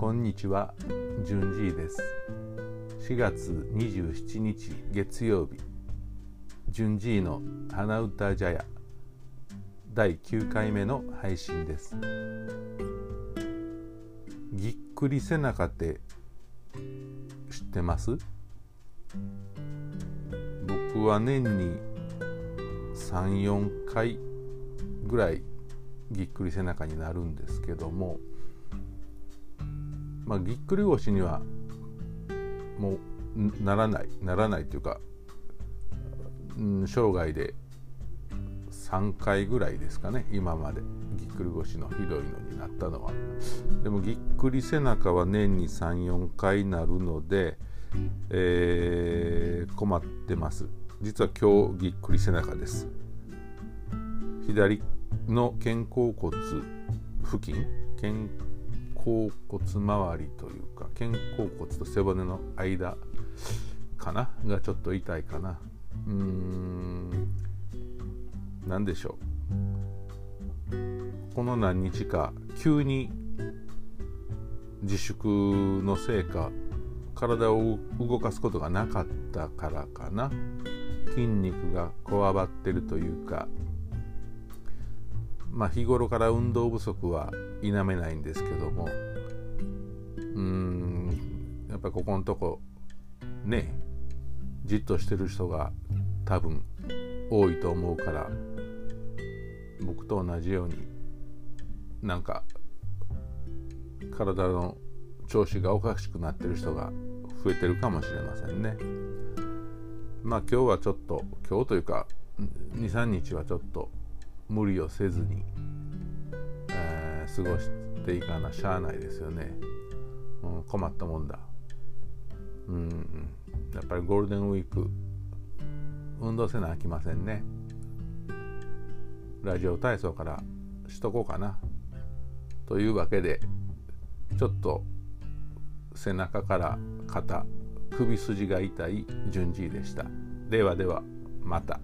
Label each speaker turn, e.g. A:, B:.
A: こんにちは、じゅんじいです。4月27日月曜日、じゅんじいの花歌茶屋第9回目の配信です。ぎっくり背中って知ってます？僕は年に34回ぐらいぎっくり背中になるんですけどもまあ、ぎっくり腰にはもうならないならないというか、うん、生涯で3回ぐらいですかね今まで。ぎっくり腰のひどいのになったのは。でもぎっくり背中は年に34回なるので、えー、困ってます。実は今日ぎっくり背中です。左の肩甲骨付近肩甲骨周りというか肩甲骨と背骨の間かな？がちょっと痛いかな。うーん何でしょう？この何日か急に自粛のせいか体を動かすことがなかったからかな。筋肉がこわばってるというかまあ日頃から運動不足は否めないんですけどもうんやっぱここのとこねじっとしてる人が多分多いと思うから僕と同じようになんか体の調子がおかしくなってる人が増えてるかもしれませんね。まあ今日はちょっと今日というか23日はちょっと無理をせずに、えー、過ごしていかなしゃあないですよね、うん、困ったもんだ。うんやっぱりゴールデンウィーク運動せなあきませんね。ラジオ体操からしとこうかな。というわけでちょっと背中から肩首筋が痛い順次でした。ではではまた。